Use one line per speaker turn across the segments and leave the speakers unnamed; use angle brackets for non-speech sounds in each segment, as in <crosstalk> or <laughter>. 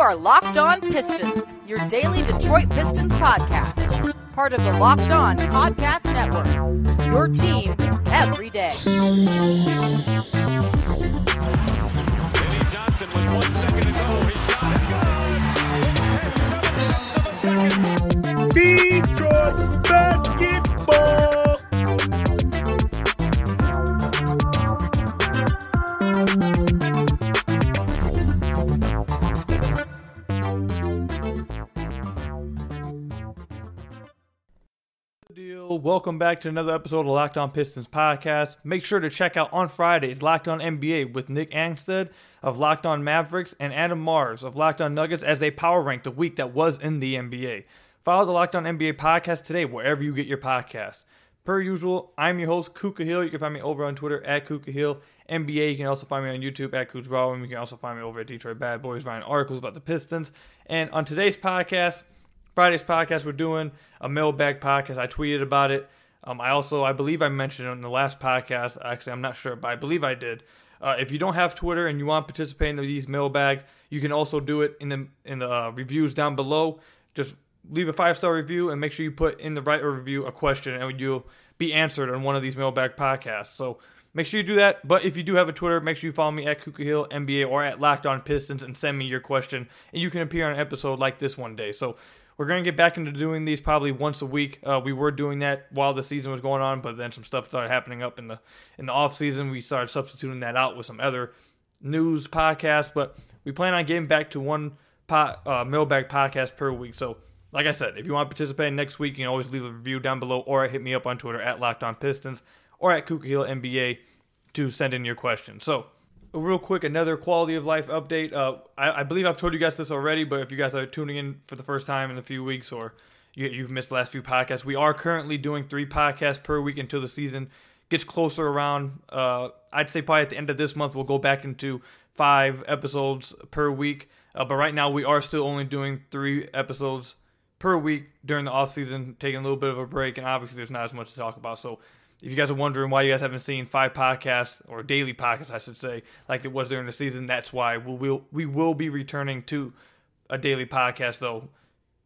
are Locked On Pistons, your daily Detroit Pistons podcast. Part of the Locked On Podcast Network. Your team every day.
Eddie Johnson with one second
Welcome back to another episode of Locked On Pistons podcast. Make sure to check out on Fridays Locked On NBA with Nick Angstadt of Locked On Mavericks and Adam Mares of Locked On Nuggets as they power rank the week that was in the NBA. Follow the Locked On NBA podcast today wherever you get your podcasts. Per usual, I'm your host, Ku Khahil. You can find me over on Twitter at Ku Khahil. NBA, you can also find me on YouTube at Cooch Broadway. You can also find me over at Detroit Bad Boys, writing articles about the Pistons. And on today's podcast, Friday's podcast, we're doing a mailbag podcast. I tweeted about it. Um, I also, I believe I mentioned it in the last podcast. Actually, I'm not sure, but I believe I did. Uh, if you don't have Twitter and you want to participate in these mailbags, you can also do it in the in the uh, reviews down below. Just leave a five star review and make sure you put in the right review a question, and you'll be answered on one of these mailbag podcasts. So make sure you do that. But if you do have a Twitter, make sure you follow me at Ku Khahil NBA or at Locked On Pistons and send me your question, and you can appear on an episode like this one day. So we're going to get back into doing these probably once a week. Uh, we were doing that while the season was going on, but then some stuff started happening up in the in the off season. We started substituting that out with some other news podcasts, but we plan on getting back to one pot, uh, mailbag podcast per week. So, like I said, if you want to participate next week, you can always leave a review down below, or hit me up on Twitter at Locked On Pistons or at Ku Khahil NBA to send in your questions. So real quick, another quality of life update. Uh, I, I, believe I've told you guys this already, but if you guys are tuning in for the first time in a few weeks or you, have missed the last few podcasts, we are currently doing three podcasts per week until the season gets closer around. Uh, I'd say probably at the end of this month, we'll go back into five episodes per week. Uh, but right now, we are still only doing three episodes per week during the off season, taking a little bit of a break, and obviously there's not as much to talk about. So if you guys are wondering why you guys haven't seen five podcasts or daily podcasts, I should say, like it was during the season, that's why we will we will be returning to a daily podcast though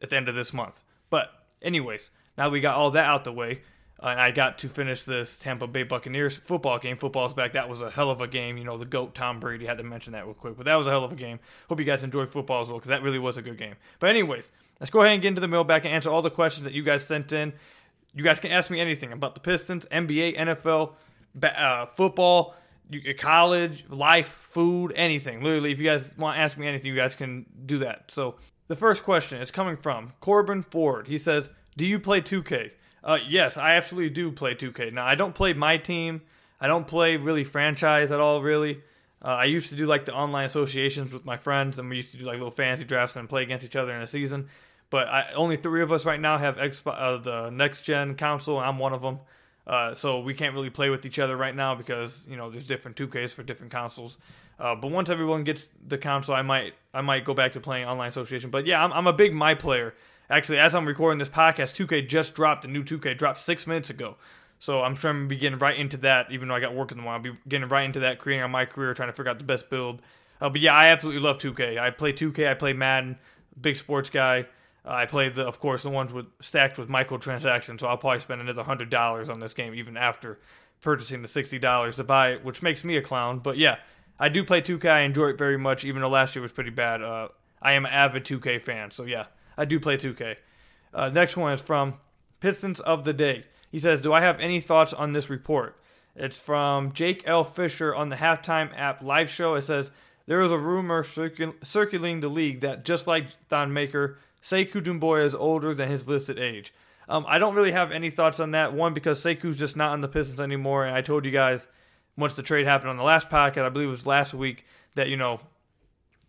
at the end of this month. But anyways, now we got all that out the way, and I got to finish this Tampa Bay Buccaneers football game. Football's back. That was a hell of a game. You know, the goat Tom Brady had to mention that real quick, but that was a hell of a game. Hope you guys enjoyed football as well because that really was a good game. But anyways, let's go ahead and get into the mailbag and answer all the questions that you guys sent in. You guys can ask me anything about the Pistons, NBA, NFL, uh, football, college, life, food, anything. Literally, if you guys want to ask me anything, you guys can do that. So the first question is coming from Corbin Ford. He says, "Do you play 2K?" Uh, yes, I absolutely do play 2K. Now I don't play my team. I don't play really franchise at all. Really, uh, I used to do like the online associations with my friends, and we used to do like little fantasy drafts and play against each other in a season. But I, only three of us right now have Xbox, uh, the next gen console. I'm one of them. Uh, so we can't really play with each other right now because you know there's different 2Ks for different consoles. Uh, but once everyone gets the console, I might I might go back to playing online association. But yeah, I'm, I'm a big my player. Actually, as I'm recording this podcast, 2K just dropped a new 2K dropped six minutes ago. So I'm trying to be getting right into that. Even though I got work in the morning, I'll be getting right into that, creating on my career, trying to figure out the best build. Uh, but yeah, I absolutely love 2K. I play 2K. I play Madden. Big sports guy. Uh, I played the, of course, the ones with stacked with microtransactions, so I'll probably spend another hundred dollars on this game even after purchasing the sixty dollars to buy it, which makes me a clown. But yeah, I do play 2K. I enjoy it very much, even though last year was pretty bad. Uh, I am an avid 2K fan, so yeah, I do play 2K. Uh, next one is from Pistons of the Day. He says, "Do I have any thoughts on this report?" It's from Jake L. Fischer on the Halftime app live show. It says there is a rumor circul- circulating the league that just like Thon Maker Sekou Doumbouya is older than his listed age. Um, I don't really have any thoughts on that. One, because Sekou's just not on the Pistons anymore, and I told you guys once the trade happened on the last podcast, I believe it was last week, that you know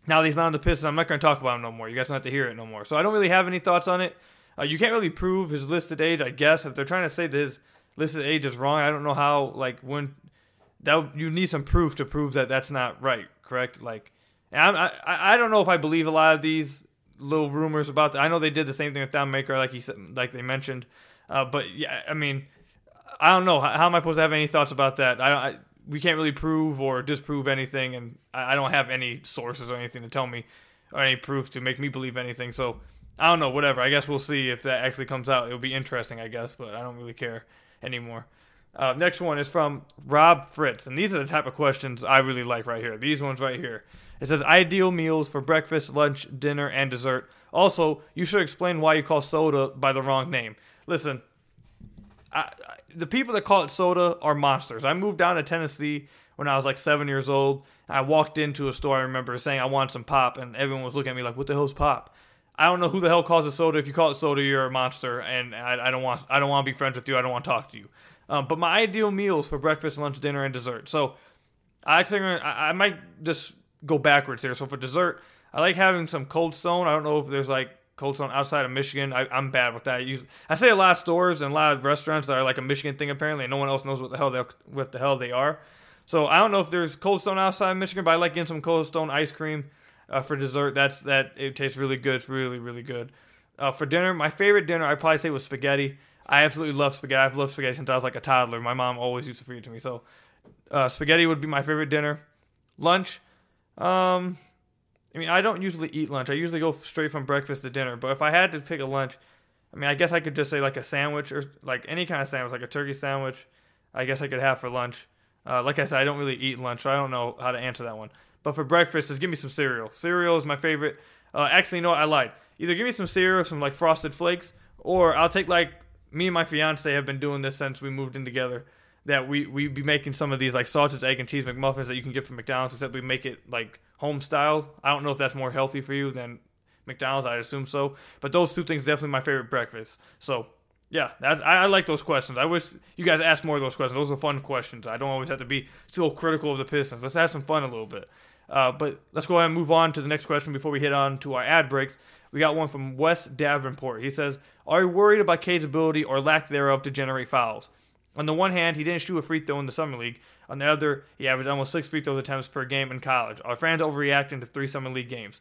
now that he's not on the Pistons, I'm not going to talk about him no more. You guys don't have to hear it no more. So I don't really have any thoughts on it. Uh, you can't really prove his listed age, I guess. If they're trying to say that his listed age is wrong, I don't know how. Like when that you need some proof to prove that that's not right, correct? Like, I I I don't know if I believe a lot of these little rumors about that. I know they did the same thing with Thon Maker, like he said, like they mentioned. Uh, but yeah, I mean, I don't know. How, how, am I supposed to have any thoughts about that? I. I, we can't really prove or disprove anything, and I, I don't have any sources or anything to tell me or any proof to make me believe anything. So I don't know, whatever. I guess we'll see if that actually comes out. It'll be interesting, I guess, but I don't really care anymore. Uh, next one is from Rob Fritz, and these are the type of questions I really like right here. These ones right here. It says ideal meals for breakfast, lunch, dinner, and dessert. Also, you should explain why you call soda by the wrong name. Listen, I, I, the people that call it soda are monsters. I moved down to Tennessee when I was like seven years old. I walked into a store. I remember saying I want some pop, and everyone was looking at me like, "What the hell's pop?" I don't know who the hell calls it soda. If you call it soda, you're a monster, and I, I don't want I don't want to be friends with you. I don't want to talk to you. Um, but my ideal meals for breakfast, lunch, dinner, and dessert. So I I might just go backwards here. So for dessert, I like having some Cold Stone. I don't know if there's like Cold Stone outside of Michigan. I, am bad with that. I, I say a lot of stores and a lot of restaurants that are like a Michigan thing apparently, and no one else knows what the hell they what the hell they are. So I don't know if there's Cold Stone outside of Michigan, but I like getting some Cold Stone ice cream uh, for dessert. That's that it tastes really good. It's really really good. Uh, for dinner, my favorite dinner I'd probably say was spaghetti. I absolutely love spaghetti. I've loved spaghetti since I was like a toddler. My mom always used to feed it to me. So uh, spaghetti would be my favorite dinner. Lunch, um, I mean, I don't usually eat lunch. I usually go straight from breakfast to dinner. But if I had to pick a lunch, I mean, I guess I could just say like a sandwich or like any kind of sandwich, like a turkey sandwich. I guess I could have for lunch. Uh, like I said, I don't really eat lunch, so I don't know how to answer that one. But for breakfast, just give me some cereal. Cereal is my favorite. Uh, actually, what? I lied. Either give me some cereal, some like frosted flakes, or I'll take like me and my fiance have been doing this since we moved in together that we we be making some of these like sausage, egg, and cheese McMuffins that you can get from McDonald's, except we make it like home style. I don't know if that's more healthy for you than McDonald's. I assume so. But those two things definitely my favorite breakfast. So yeah, that, I, I, like those questions. I wish you guys asked more of those questions. Those are fun questions. I don't always have to be so critical of the Pistons. Let's have some fun a little bit. Uh, but let's go ahead and move on to the next question before we hit on to our ad breaks. We got one from Wes Davenport. He says, "Are you worried about Cade's ability or lack thereof to generate fouls?" On the one hand, he didn't shoot a free throw in the summer league. On the other, he averaged almost six free throw attempts per game in college. Are fans overreacting to three summer league games?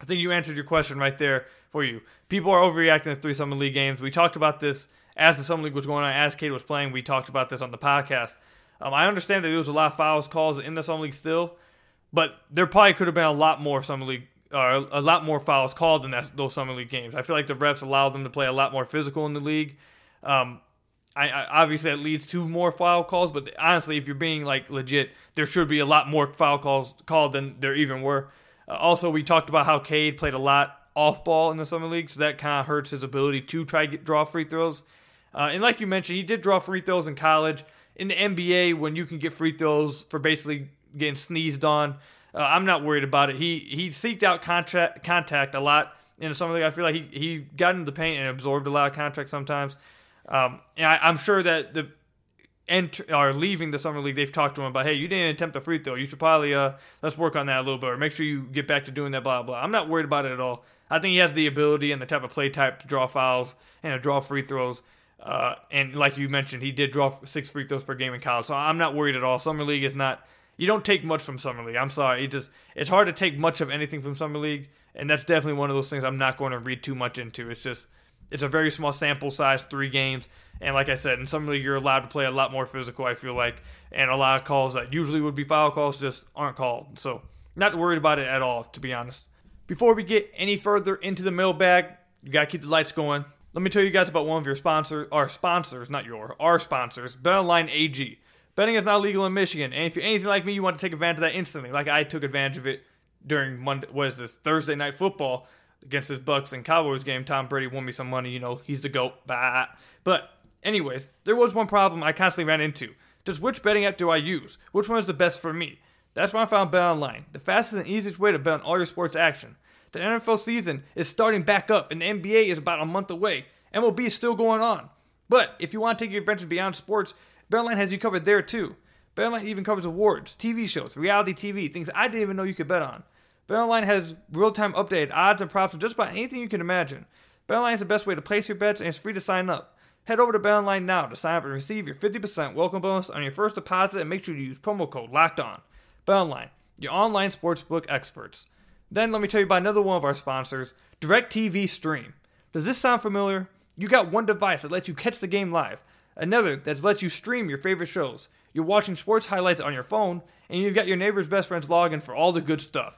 I think you answered your question right there for you. People are overreacting to three summer league games. We talked about this as the summer league was going on, as Cade was playing. We talked about this on the podcast. Um, I understand that there was a lot of fouls calls in the summer league still, but there probably could have been a lot more summer league uh, a lot more fouls called in that, those summer league games. I feel like the refs allowed them to play a lot more physical in the league. Um, I, I, obviously that leads to more foul calls, but honestly, if you're being like legit, there should be a lot more foul calls called than there even were. Uh, also, we talked about how Cade played a lot off ball in the summer league, so that kind of hurts his ability to try to get, draw free throws. Uh, and like you mentioned, he did draw free throws in college. In the NBA, when you can get free throws for basically getting sneezed on, uh, I'm not worried about it. He he seeked out contract, contact a lot in the summer league. I feel like he, he got into the paint and absorbed a lot of contact sometimes. Um, and I, am sure that the enter, are leaving the summer league. They've talked to him about, hey, you didn't attempt a free throw. You should probably uh, let's work on that a little bit, or make sure you get back to doing that. Blah blah. I'm not worried about it at all. I think he has the ability and the type of play type to draw fouls and to draw free throws. Uh, and like you mentioned, he did draw six free throws per game in college, so I'm not worried at all. Summer league is not. You don't take much from summer league. I'm sorry. It just it's hard to take much of anything from summer league, and that's definitely one of those things I'm not going to read too much into. It's just it's a very small sample size, three games. And like I said, in some league you're allowed to play a lot more physical, I feel like. And a lot of calls that usually would be foul calls just aren't called. So not worried about it at all, to be honest. Before we get any further into the mailbag, you gotta keep the lights going. Let me tell you guys about one of your sponsors, our sponsors, not your, our sponsors, BetOnline AG. Betting is now legal in Michigan, and if you're anything like me, you want to take advantage of that instantly, like I took advantage of it during Monday. What is this Thursday night football? Against his Bucs and Cowboys game, Tom Brady won me some money. You know, he's the GOAT. Bah. But, anyways, there was one problem I constantly ran into. Just which betting app do I use? Which one is the best for me? That's why I found Bet Online, the fastest and easiest way to bet on all your sports action. The NFL season is starting back up, and the NBA is about a month away. MLB is still going on. But if you want to take your adventures beyond sports, BetOnline has you covered there too. BetOnline even covers awards, TV shows, reality TV, things I didn't even know you could bet on. BetOnline has real-time updated odds and props on just about anything you can imagine. BetOnline is the best way to place your bets and it's free to sign up. Head over to BetOnline now to sign up and receive your 50% welcome bonus on your first deposit and make sure to use promo code LOCKED ON. BetOnline, your online sportsbook experts. Then let me tell you about another one of our sponsors, DirecTV Stream. Does this sound familiar? You got one device that lets you catch the game live, another that lets you stream your favorite shows. You're watching sports highlights on your phone, and you've got your neighbor's best friend's login for all the good stuff.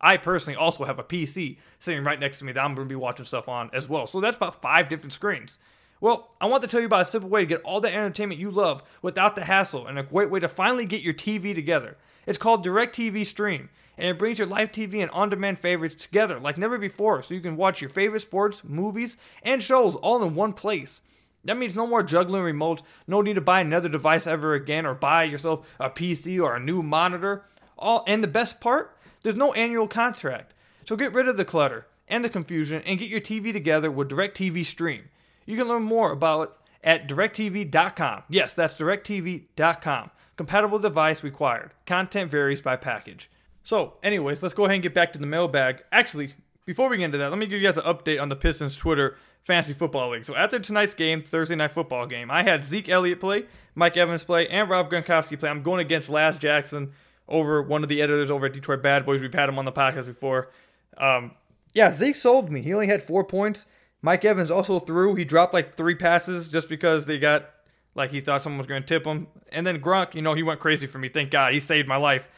I personally also have a PC sitting right next to me that I'm going to be watching stuff on as well. So that's about five different screens. Well, I want to tell you about a simple way to get all the entertainment you love without the hassle and a great way to finally get your TV together. It's called DirecTV Stream, and it brings your live TV and on demand favorites together like never before so you can watch your favorite sports, movies, and shows all in one place. That means no more juggling remotes, no need to buy another device ever again or buy yourself a PC or a new monitor. All and the best part, there's no annual contract. So get rid of the clutter and the confusion and get your TV together with DirecTV Stream. You can learn more about it at directv.com. Yes, that's directv.com. Compatible device required. Content varies by package. So, anyways, let's go ahead and get back to the mailbag. Actually, before we get into that, let me give you guys an update on the Pistons Twitter Fantasy Football League. So, after tonight's game, Thursday Night Football game, I had Zeke Elliott play, Mike Evans play, and Rob Gronkowski play. I'm going against Laz Jackson over one of the editors over at Detroit Bad Boys. We've had him on the podcast before. Um, yeah, Zeke sold me. He only had four points. Mike Evans also threw. He dropped like three passes just because they got like he thought someone was going to tip him. And then Gronk, you know, he went crazy for me. Thank God, he saved my life.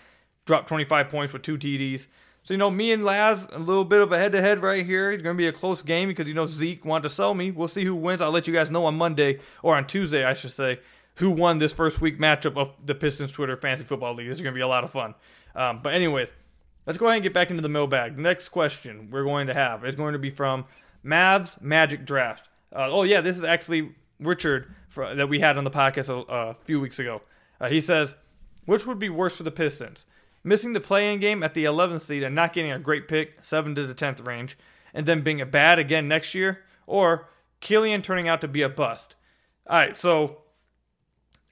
Dropped 25 points with two TDs. So you know, me and Laz, a little bit of a head-to-head right here. It's going to be a close game because you know Zeke wanted to sell me. We'll see who wins. I'll let you guys know on Monday or on Tuesday, I should say, who won this first week matchup of the Pistons Twitter Fantasy Football League. This is going to be a lot of fun. Um, but anyways, let's go ahead and get back into the mailbag. Next question we're going to have is going to be from Mavs Magic Draft. Uh, oh yeah, this is actually Richard for, that we had on the podcast a, a few weeks ago. Uh, he says, which would be worse for the Pistons? Missing the play-in game at the 11th seed and not getting a great pick, 7 to the 10th range, and then being a bad again next year, or Killian turning out to be a bust. All right, so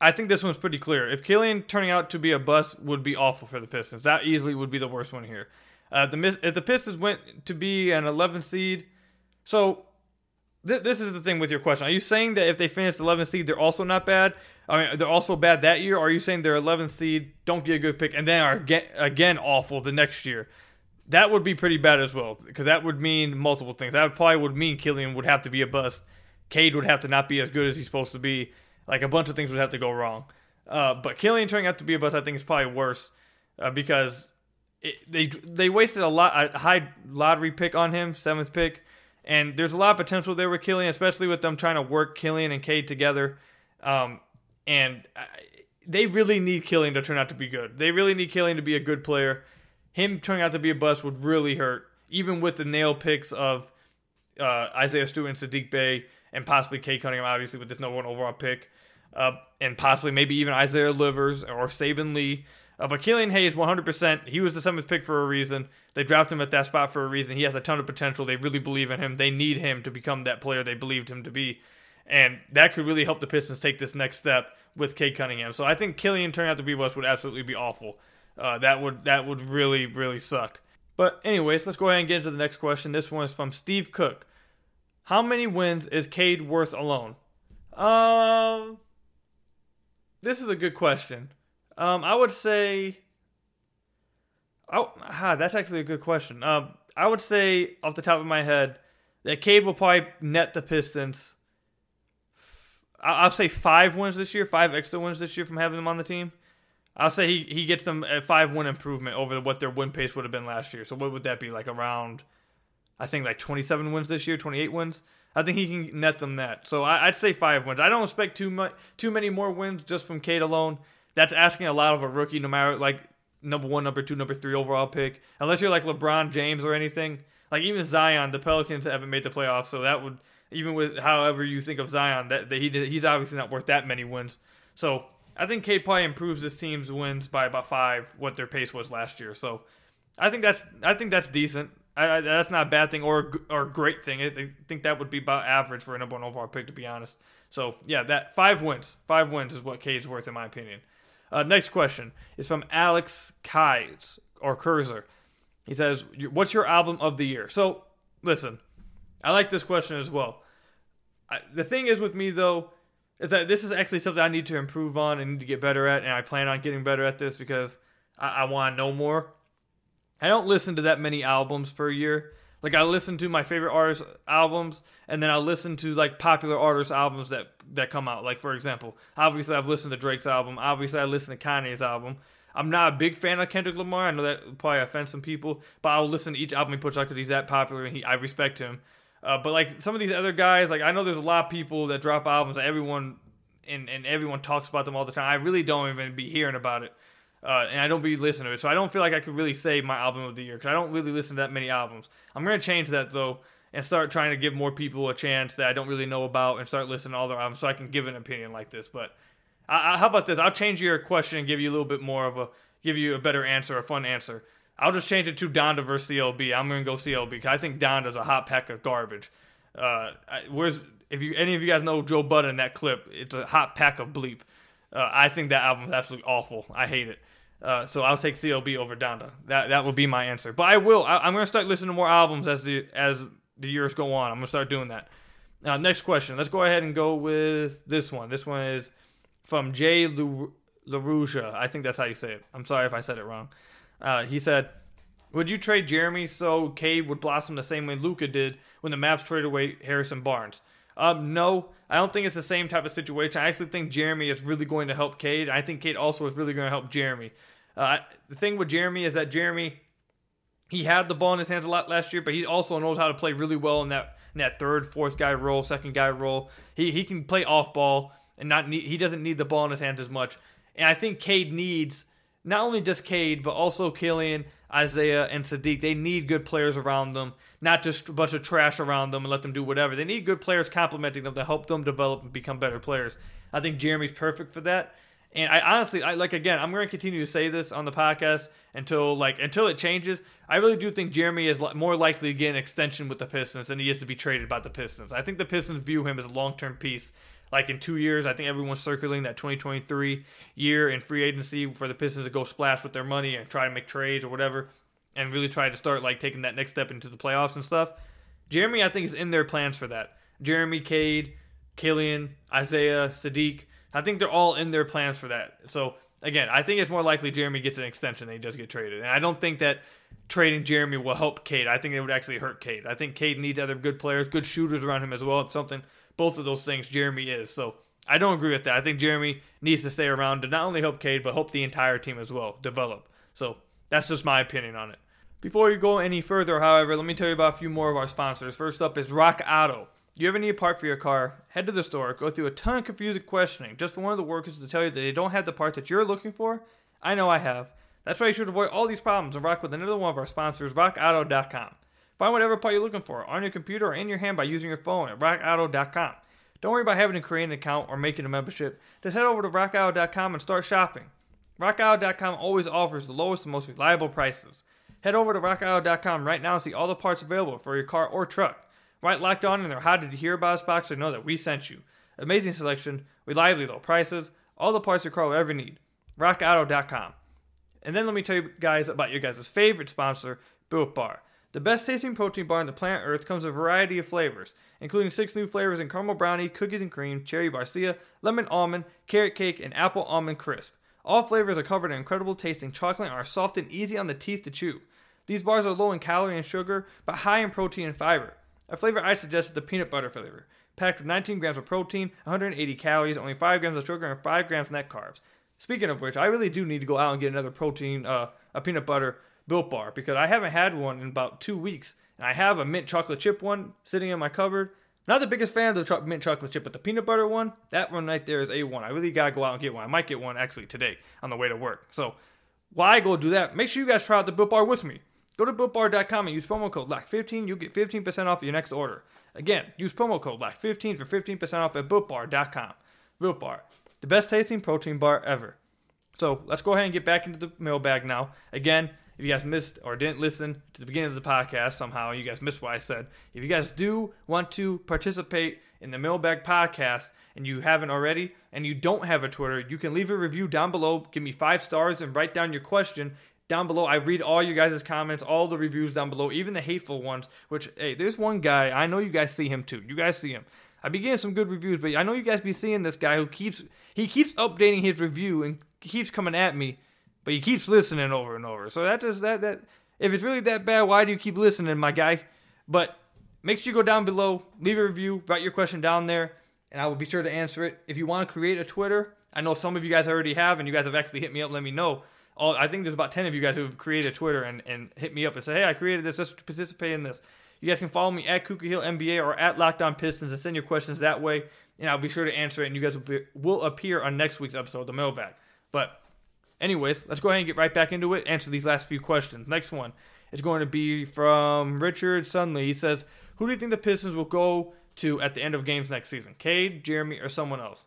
I think this one's pretty clear. If Killian turning out to be a bust would be awful for the Pistons. That easily would be the worst one here. Uh, the if the Pistons went to be an 11 seed, so th- this is the thing with your question. Are you saying that if they finish the 11th seed, they're also not bad? I mean, they're also bad that year. Are you saying they're 11th seed, don't get a good pick, and then are again, again awful the next year? That would be pretty bad as well, because that would mean multiple things. That would probably would mean Killian would have to be a bust. Cade would have to not be as good as he's supposed to be. Like a bunch of things would have to go wrong. Uh, but Killian turning out to be a bust, I think, is probably worse uh, because it, they they wasted a lot a high lottery pick on him, seventh pick, and there's a lot of potential there with Killian, especially with them trying to work Killian and Cade together. Um, and I, they really need Killian to turn out to be good. They really need Killian to be a good player. Him turning out to be a bust would really hurt, even with the nail picks of uh, Isaiah Stewart and Saddiq Bey, and possibly Cade Cunningham, obviously with this number one overall pick uh, and possibly maybe even Isaiah Livers or Saben Lee. Uh, but Killian Hayes, 100%, he was the seventh pick for a reason. They drafted him at that spot for a reason. He has a ton of potential. They really believe in him. They need him to become that player they believed him to be. And that could really help the Pistons take this next step with Cade Cunningham. So I think Killian turning out to be West would absolutely be awful. Uh, that would that would really really suck. But anyways, let's go ahead and get into the next question. This one is from Steve Cook. How many wins is Cade worth alone? Um, this is a good question. Um, I would say. Oh, ah, that's actually a good question. Um, I would say off the top of my head that Cade will probably net the Pistons. I'll say five wins this year, five extra wins this year from having them on the team. I'll say he, he gets them a five win improvement over what their win pace would have been last year. So what would that be like around? I think like 27 wins this year, 28 wins. I think he can net them that. So I, would say five wins. I don't expect too much, too many more wins just from Cade alone. That's asking a lot of a rookie, no matter like number one, number two, number three overall pick. Unless you're like LeBron James or anything. Like even Zion, the Pelicans haven't made the playoffs, so that would even with however you think of Zion, that, that he did, he's obviously not worth that many wins. So I think Cade probably improves this team's wins by about five, what their pace was last year. So I think that's I think that's decent. I, I, that's not a bad thing or or a great thing. I think that would be about average for a number one overall pick, to be honest. So yeah, that five wins, five wins is what Cade's worth in my opinion. Uh, next question is from Alex Kies or Kurzer. He says, "What's your album of the year?" So listen, I like this question as well. I, the thing is with me though is that this is actually something I need to improve on and need to get better at, and I plan on getting better at this because I, I want to know more. I don't listen to that many albums per year, Like I listen to my favorite artists' albums, and then I listen to like popular artists' albums that that come out. Like for example, obviously I've listened to Drake's album. Obviously I listened to Kanye's album. I'm not a big fan of Kendrick Lamar. I know that probably offend some people, but I'll listen to each album he puts out because he's that popular and he I respect him. Uh, but like some of these other guys, like I know there's a lot of people that drop albums that everyone and, and everyone talks about them all the time. I really don't even be hearing about it. Uh, and I don't be listening to it, so I don't feel like I could really say my album of the year because I don't really listen to that many albums. I'm gonna change that though and start trying to give more people a chance that I don't really know about and start listening to all their albums so I can give an opinion like this. But I, I, how about this? I'll change your question and give you a little bit more of a give you a better answer, a fun answer. I'll just change it to Donda versus CLB. I'm gonna go CLB because I think Donda's a hot pack of garbage. Uh, where's if you any of you guys know Joe Budden that clip, it's a hot pack of bleep. Uh, I think that album is absolutely awful. I hate it. Uh, so I'll take CLB over Donda. That that will be my answer. But I will. I, am gonna start listening to more albums as the as the years go on. I'm gonna start doing that. Now, next question. Let's go ahead and go with this one. This one is from Jay LaRuja. I think that's how you say it. I'm sorry if I said it wrong. Uh, he said, "Would you trade Jerami so Cade would blossom the same way Luka did when the Mavs traded away Harrison Barnes?" Um, no, I don't think it's the same type of situation. I actually think Jerami is really going to help Cade. I think Cade also is really going to help Jerami. Uh, the thing with Jerami is that Jerami, he had the ball in his hands a lot last year, but he also knows how to play really well in that in that third, fourth guy role, second guy role. He he can play off ball and not need, he doesn't need the ball in his hands as much. And I think Cade needs not only just Cade, but also Killian, Isaiah, and Saddiq. They need good players around them not just a bunch of trash around them and let them do whatever. They need good players complementing them to help them develop and become better players. I think Jerami's perfect for that. And I honestly, I like again, I'm going to continue to say this on the podcast until like until it changes. I really do think Jerami is more likely to get an extension with the Pistons than he is to be traded by the Pistons. I think the Pistons view him as a long term piece. Like in two years, I think everyone's circling that 2023 year in free agency for the Pistons to go splash with their money and try to make trades or whatever and really try to start like taking that next step into the playoffs and stuff. Jerami, I think, is in their plans for that. Jerami, Cade, Killian, Isaiah, Saddiq. I think they're all in their plans for that. So again, I think it's more likely Jerami gets an extension than he does get traded. And I don't think that trading Jerami will help Cade. I think it would actually hurt Cade. I think Cade needs other good players, good shooters around him as well. It's something both of those things Jerami is. So I don't agree with that. I think Jerami needs to stay around to not only help Cade, but help the entire team as well develop. So that's just my opinion on it. Before you go any further, however, let me tell you about a few more of our sponsors. First up is Rock Auto. You ever need a part for your car? Head to the store, go through a ton of confusing questioning just for one of the workers to tell you that they don't have the part that you're looking for? I know I have. That's why you should avoid all these problems and rock with another one of our sponsors, RockAuto.com. Find whatever part you're looking for on your computer or in your hand by using your phone at RockAuto.com. Don't worry about having to create an account or making a membership. Just head over to RockAuto.com and start shopping. RockAuto.com always offers the lowest and most reliable prices. Head over to rockauto.com right now and see all the parts available for your car or truck. Right locked on in their How Did You Hear About Us box to know that we sent you. Amazing selection, reliably low prices, all the parts your car will ever need. RockAuto.com. And then let me tell you guys about your guys' favorite sponsor, Built Bar. The best tasting protein bar on the planet Earth comes in a variety of flavors, including six new flavors in caramel brownie, cookies and cream, cherry barcia, lemon almond, carrot cake, and apple almond crisp. All flavors are covered in incredible tasting chocolate and are soft and easy on the teeth to chew. These bars are low in calorie and sugar, but high in protein and fiber. A flavor I suggest is the peanut butter flavor, packed with 19 grams of protein, 180 calories, only 5 grams of sugar, and 5 grams net carbs. Speaking of which, I really do need to go out and get another protein, uh, a peanut butter built bar because I haven't had one in about two weeks, and I have a mint chocolate chip one sitting in my cupboard. Not the biggest fan of the mint chocolate chip, but the peanut butter one, that one right there is A1. I really gotta go out and get one. I might get one actually today on the way to work. So, why go do that? Make sure you guys try out the Built Bar with me. Go to BuiltBar.com and use promo code LOCK15. You'll get 15% off your next order. Again, use promo code LOCK15 for 15% off at BuiltBar.com. Built Bar, the best tasting protein bar ever. So, let's go ahead and get back into the mailbag now. Again, if you guys missed or didn't listen to the beginning of the podcast somehow, you guys missed what I said. If you guys do want to participate in the Mailbag podcast and you haven't already, and you don't have a Twitter, you can leave a review down below. Give me five stars and write down your question down below. I read all you guys' comments, all the reviews down below, even the hateful ones. Which, hey, there's one guy I know you guys see him too. You guys see him. I be getting some good reviews, but I know you guys be seeing this guy who keeps he keeps updating his review and keeps coming at me but he keeps listening over and over. So that just that that if it's really that bad, why do you keep listening, my guy? But make sure you go down below, leave a review, write your question down there, and I will be sure to answer it. If you want to create a Twitter, I know some of you guys already have, and you guys have actually hit me up, let me know. All, I think there's about 10 of you guys who have created a Twitter and, and hit me up and say, hey, I created this, just participate in this. You guys can follow me at Ku Khahil NBA or at Locked On Pistons and send your questions that way, and I'll be sure to answer it, and you guys will, be, will appear on next week's episode of the mailbag. But, anyways, let's go ahead and get right back into it, answer these last few questions. Next one is going to be from Richard Sunley. He says, Who do you think the Pistons will go to at the end of games next season? Cade, Jerami, or someone else?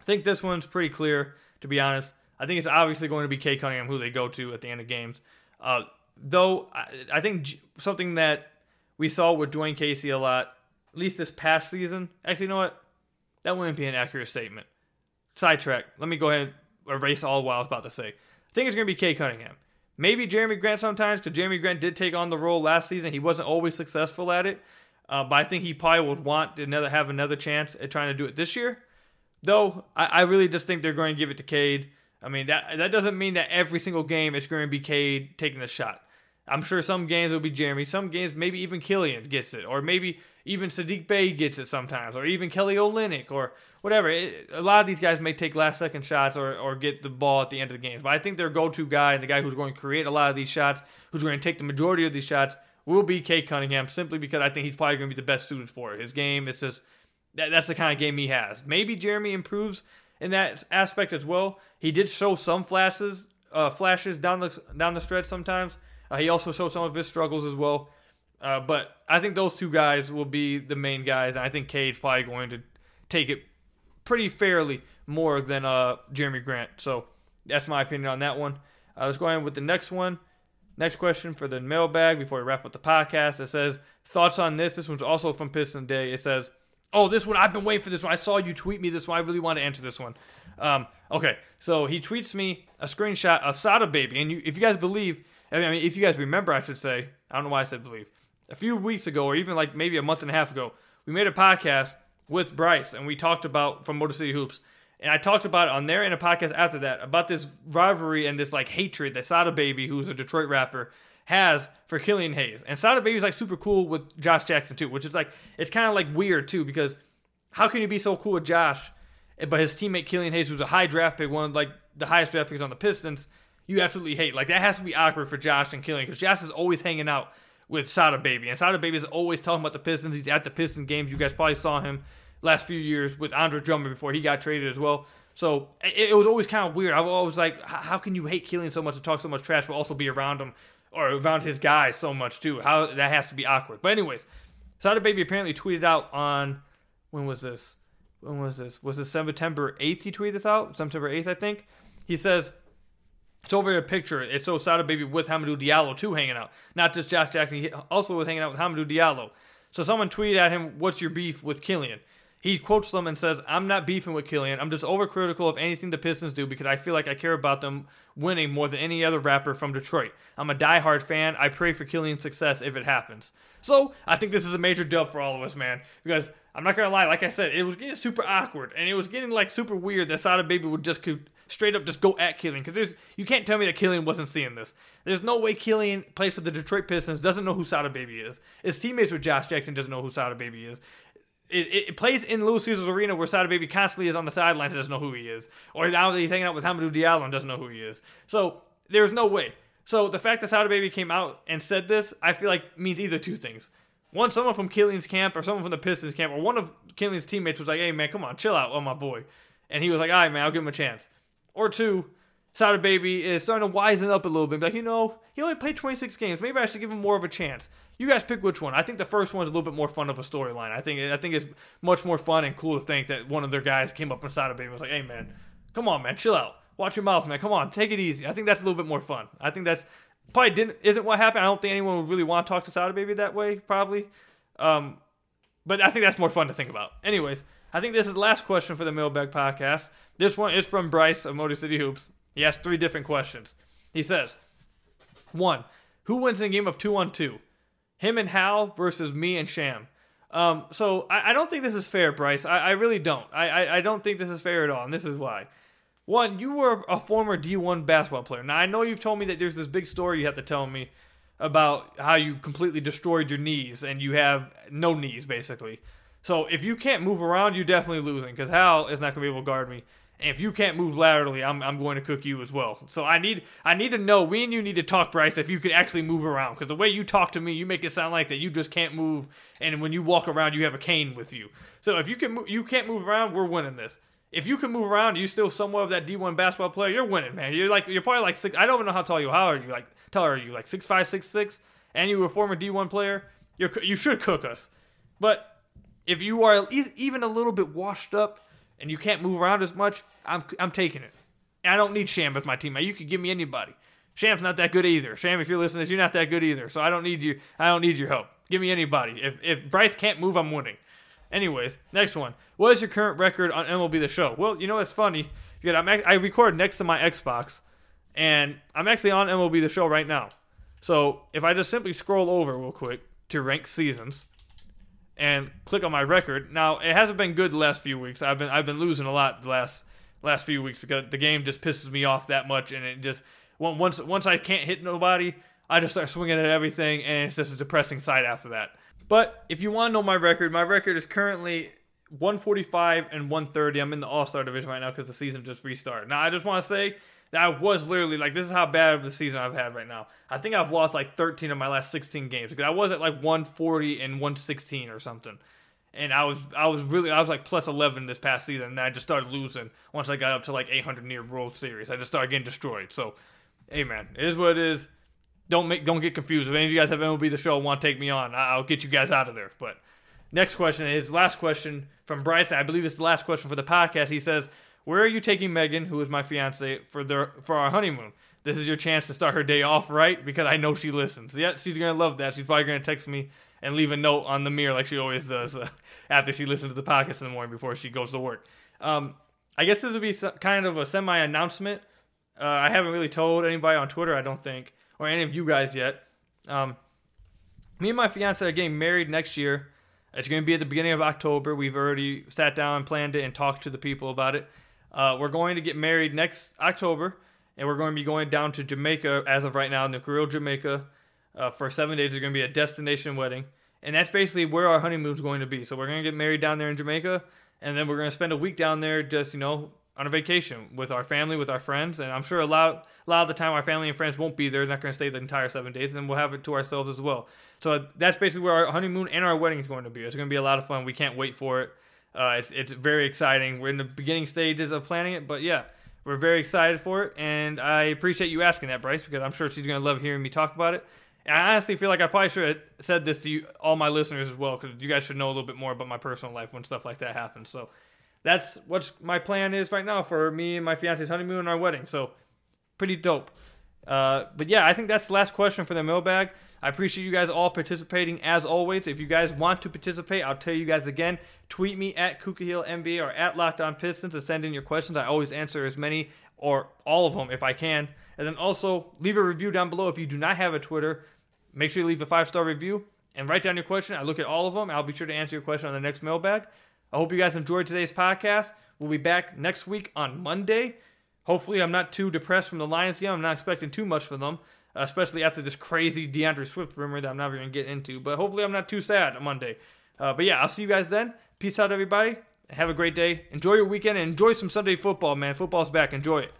I think this one's pretty clear, to be honest. I think it's obviously going to be Cade Cunningham who they go to at the end of games. Uh, though, I, I think something that we saw with Dwane Casey a lot, at least this past season. Actually, you know what? That wouldn't be an accurate statement. Sidetrack. Let me go ahead erase all what I was about to say. I think it's going to be Cade Cunningham. Maybe Jerami Grant sometimes, because Jerami Grant did take on the role last season. He wasn't always successful at it, uh, but I think he probably would want to another, have another chance at trying to do it this year. Though I, I really just think they're going to give it to Cade. I mean that that doesn't mean that every single game it's going to be Cade taking the shot. I'm sure some games will be Jerami. Some games maybe even Killian gets it, or maybe even Saddiq Bey gets it sometimes, or even Kelly Olynyk, or whatever. It, a lot of these guys may take last second shots or, or get the ball at the end of the games. But I think their go to guy and the guy who's going to create a lot of these shots, who's going to take the majority of these shots, will be Cade Cunningham, simply because I think he's probably going to be the best suited for it. His game is just that, that's the kind of game he has. Maybe Jerami improves in that aspect as well. He did show some flashes, uh, flashes down the down the stretch sometimes. Uh, he also showed some of his struggles as well. Uh, but I think those two guys will be the main guys, and I think Cade's probably going to take it pretty fairly more than uh, Jerami Grant. So that's my opinion on that one. Uh, let's go ahead with the next one. Next question for the mailbag before we wrap up the podcast. It says thoughts on this. This one's also from Piston Day. It says, "Oh, this one I've been waiting for this one. I saw you tweet me this one. I really want to answer this one." Um, okay, so he tweets me a screenshot of Sada Baby, and you, if you guys believe, I mean, if you guys remember, I should say, I don't know why I said believe. A few weeks ago, or even like maybe a month and a half ago, we made a podcast with Bryce, and we talked about from Motor City Hoops. And I talked about it on there in a podcast after that about this rivalry and this like hatred that Sada Baby, who's a Detroit rapper, has for Killian Hayes. And Sada Baby's like super cool with Josh Jackson too, which is like it's kind of like weird too because how can you be so cool with Josh, but his teammate Killian Hayes, who's a high draft pick, one of like the highest draft picks on the Pistons, you absolutely hate. Like that has to be awkward for Josh and Killian because Josh is always hanging out with Sada Baby, and Sada Baby is always talking about the Pistons. He's at the Piston games. You guys probably saw him last few years with Andre Drummond before he got traded as well. So it, it was always kind of weird. I was always like, how can you hate Killian so much and talk so much trash, but also be around him or around his guys so much too? How that has to be awkward. But anyways, Sada Baby apparently tweeted out on when was this? When was this? Was this September eighth? He tweeted this out. September eighth, I think. He says. It's over a picture. It's so Sada Baby with Hamidou Diallo too hanging out. Not just Josh Jackson. He also was hanging out with Hamidou Diallo. So someone tweeted at him, "What's your beef with Killian?" He quotes them and says, I'm not beefing with Killian. I'm just overcritical of anything the Pistons do because I feel like I care about them winning more than any other rapper from Detroit. I'm a diehard fan. I pray for Killian's success if it happens. So I think this is a major dub for all of us, man. Because I'm not gonna lie, like I said, it was getting super awkward and it was getting like super weird that Sada Baby would just could straight up just go at Killian because there's you can't tell me that Killian wasn't seeing this. There's no way Killian plays for the Detroit Pistons doesn't know who Sada Baby is. His teammates with Josh Jackson doesn't know who Sada Baby is it, it plays in Little Caesars Arena where Sada Baby constantly is on the sidelines and doesn't know who he is. Or now that he's hanging out with Hamidou Diallo and doesn't know who he is. So there's no way. So the fact that Sada Baby came out and said this, I feel like means either two things. One, someone from Killian's camp or someone from the Pistons camp or one of Killian's teammates was like, hey man, come on, chill out on my boy. And he was like, all right man, I'll give him a chance. Or two, Sada Baby is starting to wisen up a little bit. Like, you know, he only played 26 games. Maybe I should give him more of a chance. You guys pick which one. I think the first one's a little bit more fun of a storyline. I think I think it's much more fun and cool to think that one of their guys came up inside of Baby and was like, "Hey man, come on man, chill out. Watch your mouth, man. Come on, take it easy." I think that's a little bit more fun. I think that's probably didn't isn't what happened. I don't think anyone would really want to talk to Sada Baby that way, probably. Um, but I think that's more fun to think about. Anyways, I think this is the last question for the Mailbag podcast. This one is from Bryce of Motor City Hoops. He has three different questions. He says, one, who wins in a game of two on two? Him and Hal versus me and Sham. Um, so I, I, don't think this is fair, Bryce. I, I really don't. I, I, I, don't think this is fair at all, and this is why. One, you were a former D1 basketball player. Now I know you've told me that there's this big story you have to tell me about how you completely destroyed your knees and you have no knees basically. So if you can't move around, you're definitely losing because Hal is not going to be able to guard me. And if you can't move laterally, I'm, I'm going to cook you as well. So I need I need to know. We and you need to talk, Bryce, if you can actually move around. Because the way you talk to me, you make it sound like that you just can't move, and when you walk around, you have a cane with you. So if you can you can't move around, we're winning this. If you can move around, you still somewhat of that D1 basketball player. You're winning, man. You're like you're probably like six. I don't even know how tall you. How are you? Like tall are you? Like six five, six six, and you were a former D1 player. You're you should cook us. But if you are even a little bit washed up and you can't move around as much, I'm I'm taking it. I don't need Sham as my teammate. You could give me anybody. Sham's not that good either. Sham, if you're listening, you're not that good either. So I don't need you. I don't need your help. Give me anybody. If if Bryce can't move, I'm winning. Anyways, next one. What is your current record on MLB The Show? Well, you know what's funny? Because I'm I record next to my Xbox, and I'm actually on MLB The Show right now. So if I just simply scroll over real quick to rank seasons, and click on my record. Now it hasn't been good the last few weeks. I've been I've been losing a lot the last last few weeks because the game just pisses me off that much, and it just once once I can't hit nobody, I just start swinging at everything, and it's just a depressing sight after that. But if you want to know my record, my record is currently 145 and 130. I'm in the All Star division right now because the season just restarted. Now I just want to say I was literally like, this is how bad of the season I've had right now. I think I've lost like 13 of my last 16 games because I was at like 140 and 116 or something. And I was I was really I was like plus 11 this past season, and I just started losing once I got up to like 800 near World Series. I just started getting destroyed. So, hey man, it is what it is. Don't make don't get confused. If any of you guys have MLB the show want to take me on, I'll get you guys out of there. But next question is last question from Bryce. I believe it's the last question for the podcast. He says, "Where are you taking Megan, who is my fiance, for their for our honeymoon? This is your chance to start her day off right because I know she listens. Yeah, she's gonna love that. She's probably gonna text me and leave a note on the mirror like she always does uh, <laughs> after she listens to the podcast in the morning before she goes to work. Um, I guess this would be so- kind of a semi announcement. Uh, I haven't really told anybody on Twitter, I don't think, or any of you guys yet. Um, me and my fiance are getting married next year. It's going to be at the beginning of October. We've already sat down and planned it and talked to the people about it. Uh, we're going to get married next October, and we're going to be going down to Jamaica as of right now, Negril, Jamaica, uh, for seven days. It's going to be a destination wedding, and that's basically where our honeymoon's going to be. So we're going to get married down there in Jamaica, and then we're going to spend a week down there, just you know, on a vacation with our family, with our friends, and I'm sure a lot, a lot of the time our family and friends won't be there. They're not going to stay the entire seven days, and we'll have it to ourselves as well. So that's basically where our honeymoon and our wedding is going to be. It's going to be a lot of fun. We can't wait for it. Uh, it's it's very exciting. We're in the beginning stages of planning it, but yeah, we're very excited for it, and I appreciate you asking that, Bryce, because I'm sure she's to love hearing me talk about it. And I honestly feel like I probably should have said this to you, all my listeners as well, because you guys should know a little bit more about my personal life when stuff like that happens. So that's what my plan is right now for me and my fiance's honeymoon and our wedding. So pretty dope. Uh, but yeah, I think that's the last question for the mailbag. I appreciate you guys all participating as always. If you guys want to participate, I'll tell you guys again. Tweet me at Ku Khahil NBA or at Locked On Pistons to send in your questions. I always answer as many or all of them if I can. And then also leave a review down below if you do not have a Twitter. Make sure you leave a five star review and write down your question. I look at all of them. I'll be sure to answer your question on the next mailbag. I hope you guys enjoyed today's podcast. We'll be back next week on Monday. Hopefully, I'm not too depressed from the Lions game. I'm not expecting too much from them, especially after this crazy D'Andre Swift rumor that I'm not even going to get into. But hopefully, I'm not too sad on Monday. Uh, but yeah, I'll see you guys then. Peace out, everybody. Have a great day. Enjoy your weekend and enjoy some Sunday football, man. Football's back. Enjoy it.